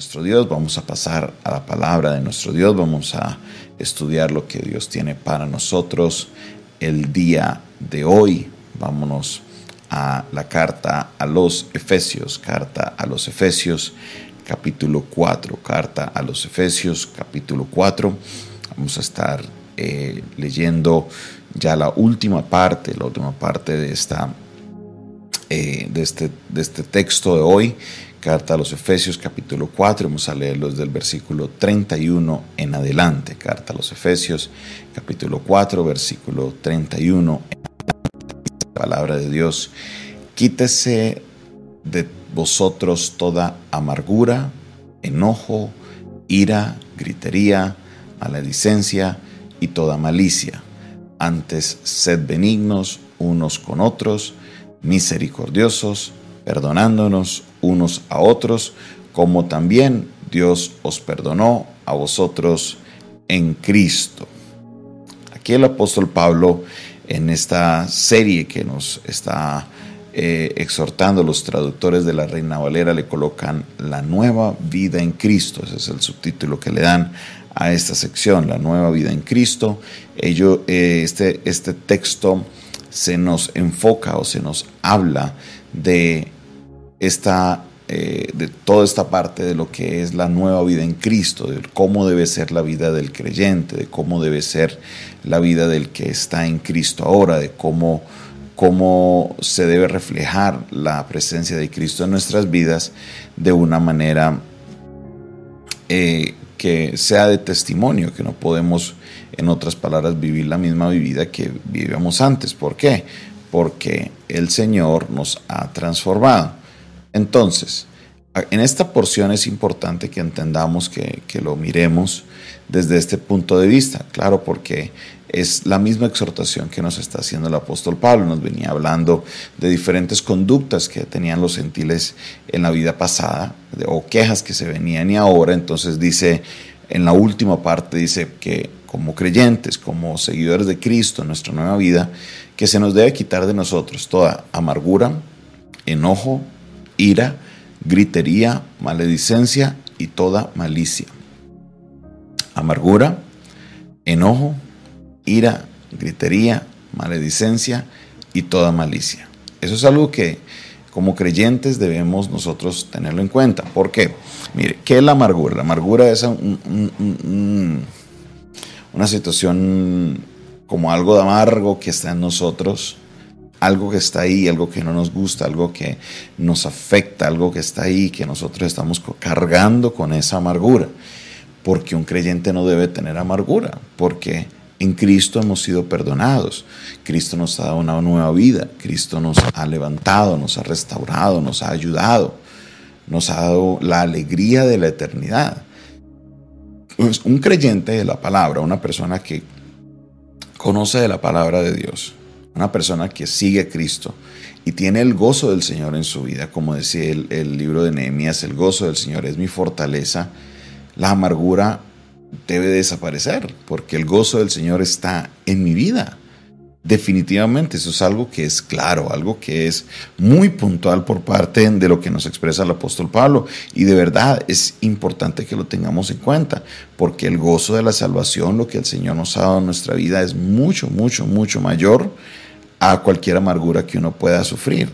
nuestro Dios, vamos a pasar a la palabra de nuestro Dios, vamos a estudiar lo que Dios tiene para nosotros el día de hoy. Vámonos a la carta a los Efesios, carta a los Efesios, capítulo 4, carta a los Efesios, capítulo 4. Vamos a estar eh, leyendo ya la última parte, la última parte de, esta, eh, de, este, de este texto de hoy, carta a los Efesios capítulo 4, vamos a leerlo desde el versículo 31 en adelante, carta a los Efesios capítulo 4, versículo 31 en adelante, palabra de Dios, quítese de vosotros toda amargura, enojo, ira, gritería, maledicencia y toda malicia. Antes, sed benignos unos con otros, misericordiosos, perdonándonos unos a otros, como también Dios os perdonó a vosotros en Cristo. Aquí el apóstol Pablo, en esta serie que nos está eh, exhortando los traductores de la Reina Valera, le colocan la nueva vida en Cristo. Ese es el subtítulo que le dan a esta sección, la nueva vida en Cristo. Ello, eh, este, este texto se nos enfoca o se nos habla de esta eh, de toda esta parte de lo que es la nueva vida en Cristo, de cómo debe ser la vida del creyente, de cómo debe ser la vida del que está en Cristo ahora, de cómo, cómo se debe reflejar la presencia de Cristo en nuestras vidas de una manera eh, que sea de testimonio, que no podemos, en otras palabras, vivir la misma vida que vivíamos antes. ¿Por qué? Porque el Señor nos ha transformado. Entonces, en esta porción es importante que entendamos que, que, lo miremos desde este punto de vista, claro, porque es la misma exhortación que nos está haciendo el apóstol Pablo. Nos venía hablando de diferentes conductas que tenían los gentiles en la vida pasada, o quejas que se venían y ahora. Entonces dice, en la última parte dice que como creyentes, como seguidores de Cristo en nuestra nueva vida, que se nos debe quitar de nosotros toda amargura, enojo, ira, gritería, maledicencia y toda malicia. Amargura, enojo, ira, gritería, maledicencia y toda malicia. Eso es algo que como creyentes debemos nosotros tenerlo en cuenta. ¿Por qué? Mire, ¿qué es la amargura? La amargura es una situación como algo de amargo que está en nosotros, algo que está ahí, algo que no nos gusta, algo que nos afecta, algo que está ahí, que nosotros estamos cargando con esa amargura. Porque un creyente no debe tener amargura, porque en Cristo hemos sido perdonados. Cristo nos ha dado una nueva vida. Cristo nos ha levantado, nos ha restaurado, nos ha ayudado. Nos ha dado la alegría de la eternidad. Pues un creyente de la palabra, una persona que conoce de la palabra de Dios, una persona que sigue a Cristo y tiene el gozo del Señor en su vida, como decía el, el libro de Nehemías, el gozo del Señor es mi fortaleza, la amargura debe desaparecer, porque el gozo del Señor está en mi vida. Definitivamente, eso es algo que es claro, algo que es muy puntual por parte de lo que nos expresa el apóstol Pablo. Y de verdad es importante que lo tengamos en cuenta, porque el gozo de la salvación, lo que el Señor nos ha dado en nuestra vida, es mucho, mucho, mucho mayor a cualquier amargura que uno pueda sufrir.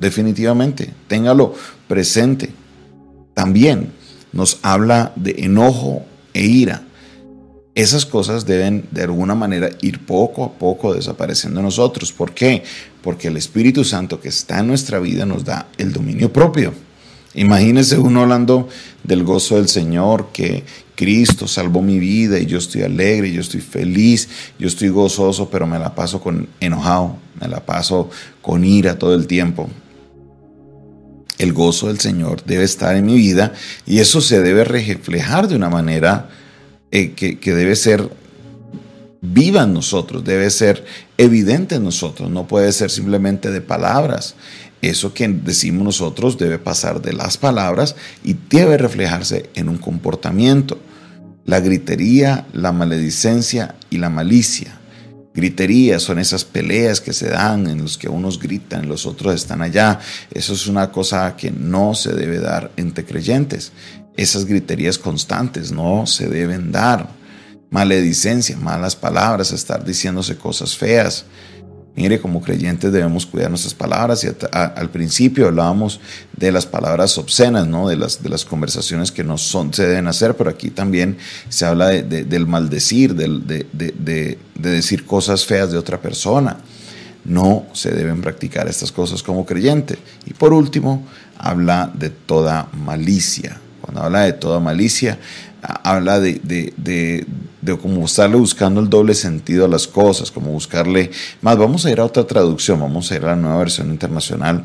Definitivamente, téngalo presente. También nos habla de enojo e ira. Esas cosas deben de alguna manera ir poco a poco desapareciendo en nosotros. ¿Por qué? Porque el Espíritu Santo que está en nuestra vida nos da el dominio propio. Imagínese uno hablando del gozo del Señor, que Cristo salvó mi vida y yo estoy alegre, yo estoy feliz, yo estoy gozoso, pero me la paso con enojado, me la paso con ira todo el tiempo. El gozo del Señor debe estar en mi vida y eso se debe reflejar de una manera eh, que, que debe ser viva en nosotros, debe ser evidente en nosotros, no puede ser simplemente de palabras. Eso que decimos nosotros debe pasar de las palabras y debe reflejarse en un comportamiento. La gritería, la maledicencia y la malicia Griterías son esas peleas que se dan en los que unos gritan, los otros están allá. Eso es una cosa que no se debe dar entre creyentes. Esas griterías constantes no se deben dar. Maledicencia, malas palabras, estar diciéndose cosas feas. Mire, como creyentes debemos cuidar nuestras palabras y al principio hablábamos de las palabras obscenas, ¿no? de, las, de las conversaciones que no son, se deben hacer, pero aquí también se habla del maldecir, de, de decir cosas feas de otra persona. No se deben practicar estas cosas como creyente. Y por último, habla de toda malicia. Cuando habla de toda malicia, habla de, de como estarle buscando el doble sentido a las cosas, como buscarle más. Vamos a ir a otra traducción, vamos a ir a la nueva versión internacional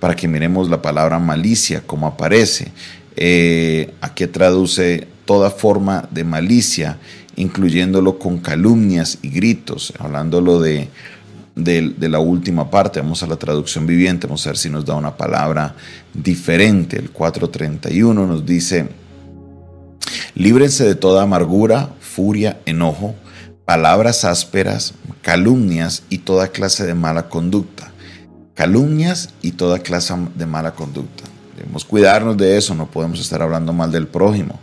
para que miremos la palabra malicia, como aparece. Eh, aquí traduce toda forma de malicia, incluyéndolo con calumnias y gritos, hablándolo de, de, de, la última parte. Vamos a la traducción viviente, vamos a ver si nos da una palabra diferente. El 431 nos dice, líbrense de toda amargura, furia, enojo, palabras ásperas, calumnias y toda clase de mala conducta. Calumnias y toda clase de mala conducta. Debemos cuidarnos de eso, no podemos estar hablando mal del prójimo.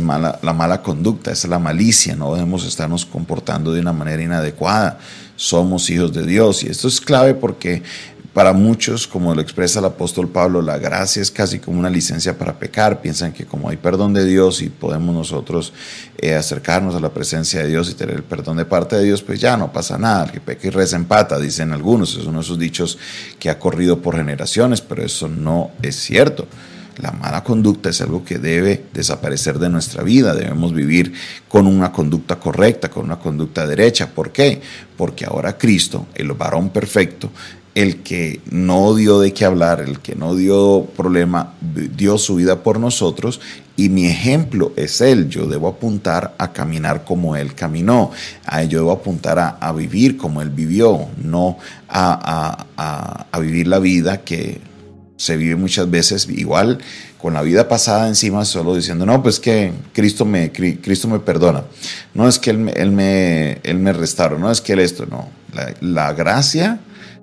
Mala, la mala conducta, es la malicia, no debemos estarnos comportando de una manera inadecuada. Somos hijos de Dios y esto es clave porque para muchos, como lo expresa el apóstol Pablo, la gracia es casi como una licencia para pecar. Piensan que como hay perdón de Dios y podemos nosotros eh, acercarnos a la presencia de Dios y tener el perdón de parte de Dios, pues ya no pasa nada. El que peca y reza empata, dicen algunos. Es uno de esos dichos que ha corrido por generaciones, pero eso no es cierto. La mala conducta es algo que debe desaparecer de nuestra vida. Debemos vivir con una conducta correcta, con una conducta derecha. ¿Por qué? Porque ahora Cristo, el varón perfecto, el que no dio de qué hablar, el que no dio problema, dio su vida por nosotros y mi ejemplo es Él. Yo debo apuntar a caminar como Él caminó, a, yo debo apuntar a, vivir como Él vivió, no a, a, vivir la vida que se vive muchas veces igual con la vida pasada encima, solo diciendo, no, pues que Cristo me, Cristo me perdona, no es que Él, él, me, él me no es que Él esto, no. La gracia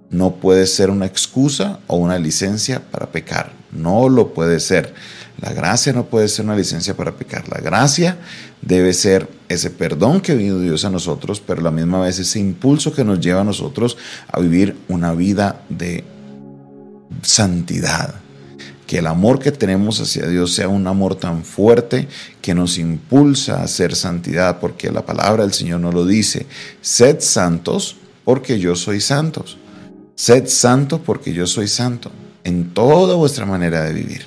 no puede ser una excusa o una licencia para pecar. No lo puede ser. La gracia no puede ser una licencia para pecar. La gracia debe ser ese perdón que vino Dios a nosotros, pero a la misma vez ese impulso que nos lleva a nosotros a vivir una vida de santidad. Que el amor que tenemos hacia Dios sea un amor tan fuerte que nos impulsa a hacer santidad, porque la palabra del Señor nos lo dice. Sed santos porque yo soy santos. Sed santo porque yo soy santo en toda vuestra manera de vivir.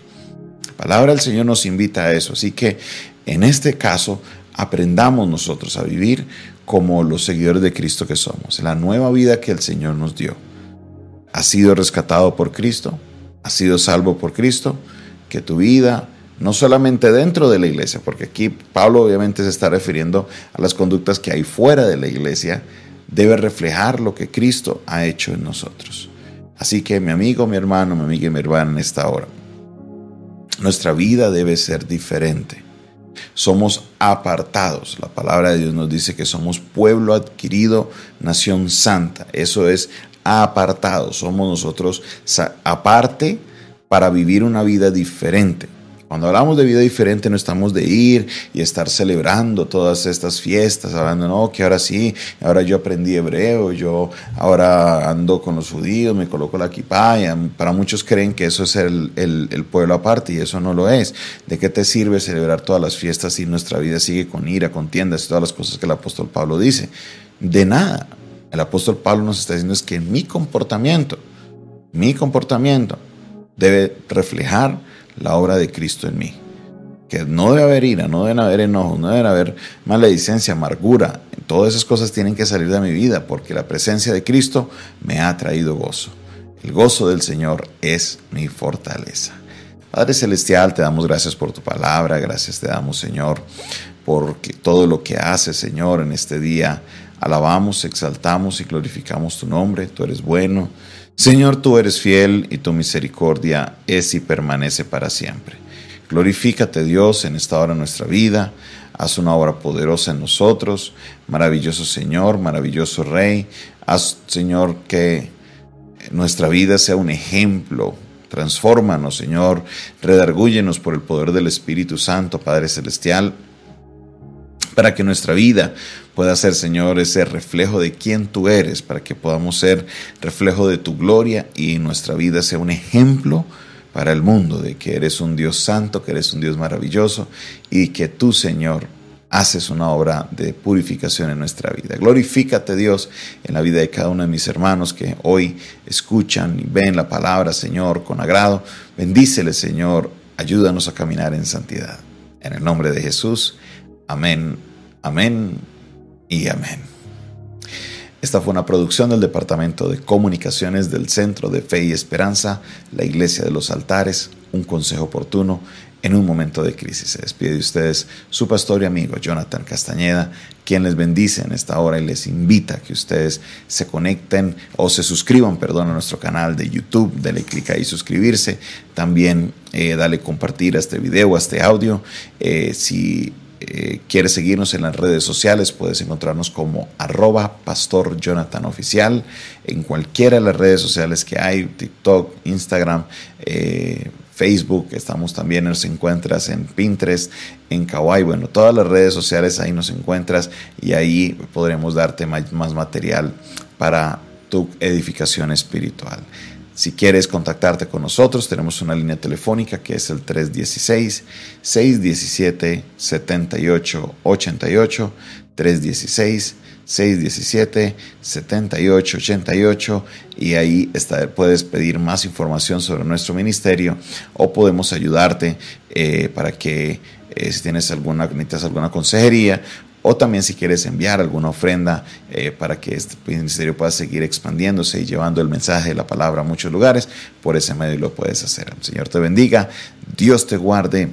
La palabra del Señor nos invita a eso. Así que en este caso aprendamos nosotros a vivir como los seguidores de Cristo que somos. La nueva vida que el Señor nos dio. Has sido rescatado por Cristo, has sido salvo por Cristo, que tu vida no solamente dentro de la iglesia, porque aquí Pablo obviamente se está refiriendo a las conductas que hay fuera de la iglesia, debe reflejar lo que Cristo ha hecho en nosotros. Así que mi amigo, mi hermano, mi amiga y mi hermana en esta hora, nuestra vida debe ser diferente. Somos apartados. La palabra de Dios nos dice que somos pueblo adquirido, nación santa. Eso es apartado. Somos nosotros aparte para vivir una vida diferente. Cuando hablamos de vida diferente no estamos de ir y estar celebrando todas estas fiestas, hablando, no, que ahora sí, ahora yo aprendí hebreo, yo ahora ando con los judíos, me coloco la equipaya. Para muchos creen que eso es el, el, pueblo aparte y eso no lo es. ¿De qué te sirve celebrar todas las fiestas si nuestra vida sigue con ira, contiendas y todas las cosas que el apóstol Pablo dice? De nada. El apóstol Pablo nos está diciendo es que mi comportamiento, mi comportamiento debe reflejar la obra de Cristo en mí. Que no debe haber ira, no debe haber enojo, no debe haber maledicencia, amargura. Todas esas cosas tienen que salir de mi vida porque la presencia de Cristo me ha traído gozo. El gozo del Señor es mi fortaleza. Padre Celestial, te damos gracias por tu palabra, gracias te damos Señor por todo lo que haces Señor en este día. Alabamos, exaltamos y glorificamos tu nombre, tú eres bueno, Señor, tú eres fiel y tu misericordia es y permanece para siempre. Glorifícate Dios en esta hora de nuestra vida. haz una obra poderosa en nosotros, maravilloso Señor, maravilloso Rey, haz Señor que nuestra vida sea un ejemplo Transfórmanos, Señor. Redargúyenos por el poder del Espíritu Santo, Padre Celestial, para que nuestra vida pueda ser, Señor, ese reflejo de quién tú eres, para que podamos ser reflejo de tu gloria y nuestra vida sea un ejemplo para el mundo de que eres un Dios santo, que eres un Dios maravilloso y que tú, Señor, haces una obra de purificación en nuestra vida. Glorifícate Dios en la vida de cada uno de mis hermanos que hoy escuchan y ven la palabra, Señor, con agrado. Bendícele, Señor. Ayúdanos a caminar en santidad. En el nombre de Jesús. Amén, amén y amén. Esta fue una producción del Departamento de Comunicaciones del Centro de Fe y Esperanza, la Iglesia de los Altares, un consejo oportuno en un momento de crisis. Se despide de ustedes su pastor y amigo Jonathan Castañeda, quien les bendice en esta hora y les invita a que ustedes se conecten o se suscriban, perdón, a nuestro canal de YouTube. Dale clic ahí suscribirse. También eh, dale compartir a este video, a este audio. Eh, si eh, quieres seguirnos en las redes sociales, puedes encontrarnos como arroba pastor Jonathan oficial en cualquiera de las redes sociales que hay, TikTok, Instagram, eh, Facebook, estamos también, nos encuentras en Pinterest, en Kawaii, bueno, todas las redes sociales ahí nos encuentras y ahí podremos darte más, más material para tu edificación espiritual. Si quieres contactarte con nosotros, tenemos una línea telefónica que es el 316-617-7888, 316-617-7888 y ahí puedes pedir más información sobre nuestro ministerio o podemos ayudarte eh, para que eh, si tienes alguna, necesitas alguna consejería o también si quieres enviar alguna ofrenda eh, para que este ministerio pueda seguir expandiéndose y llevando el mensaje de la palabra a muchos lugares, por ese medio lo puedes hacer. El Señor te bendiga, Dios te guarde